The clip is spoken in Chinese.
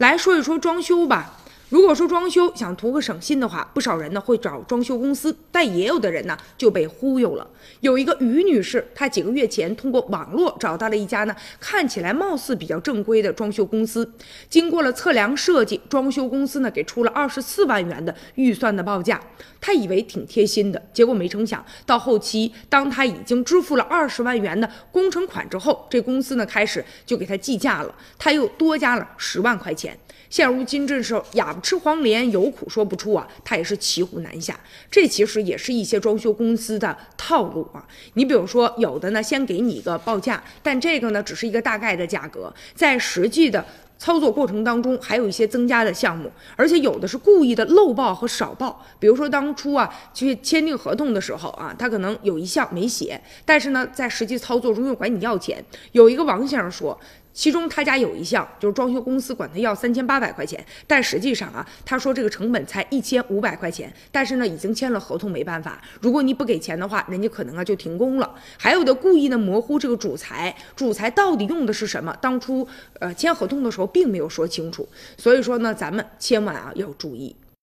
来说一说装修吧。如果说装修想图个省心的话，不少人呢会找装修公司，但也有的人呢就被忽悠了。有一个于女士，她几个月前通过网络找到了一家呢看起来貌似比较正规的装修公司，经过了测量设计，装修公司呢给出了二十四万元的预算的报价。她以为挺贴心的，结果没成想到后期，当她已经支付了二十万元的工程款之后，这公司呢开始就给她计价了，她又多加了十万块钱。现如今这是哑巴吃黄连，有苦说不出啊，他也是骑虎难下。这其实也是一些装修公司的套路啊。你比如说，有的呢先给你一个报价，但这个呢只是一个大概的价格，在实际的操作过程当中还有一些增加的项目，而且有的是故意的漏报和少报。比如说当初啊去签订合同的时候啊，他可能有一项没写，但是呢在实际操作中又管你要钱。有一个王先生说。其中他家有一项，就是装修公司管他要三千八百块钱，但实际上啊，他说这个成本才一千五百块钱，但是呢，已经签了合同，没办法，如果你不给钱的话，人家可能啊就停工了。还有的故意的模糊这个主材，主材到底用的是什么？当初呃签合同的时候并没有说清楚，所以说呢，咱们千万啊要注意。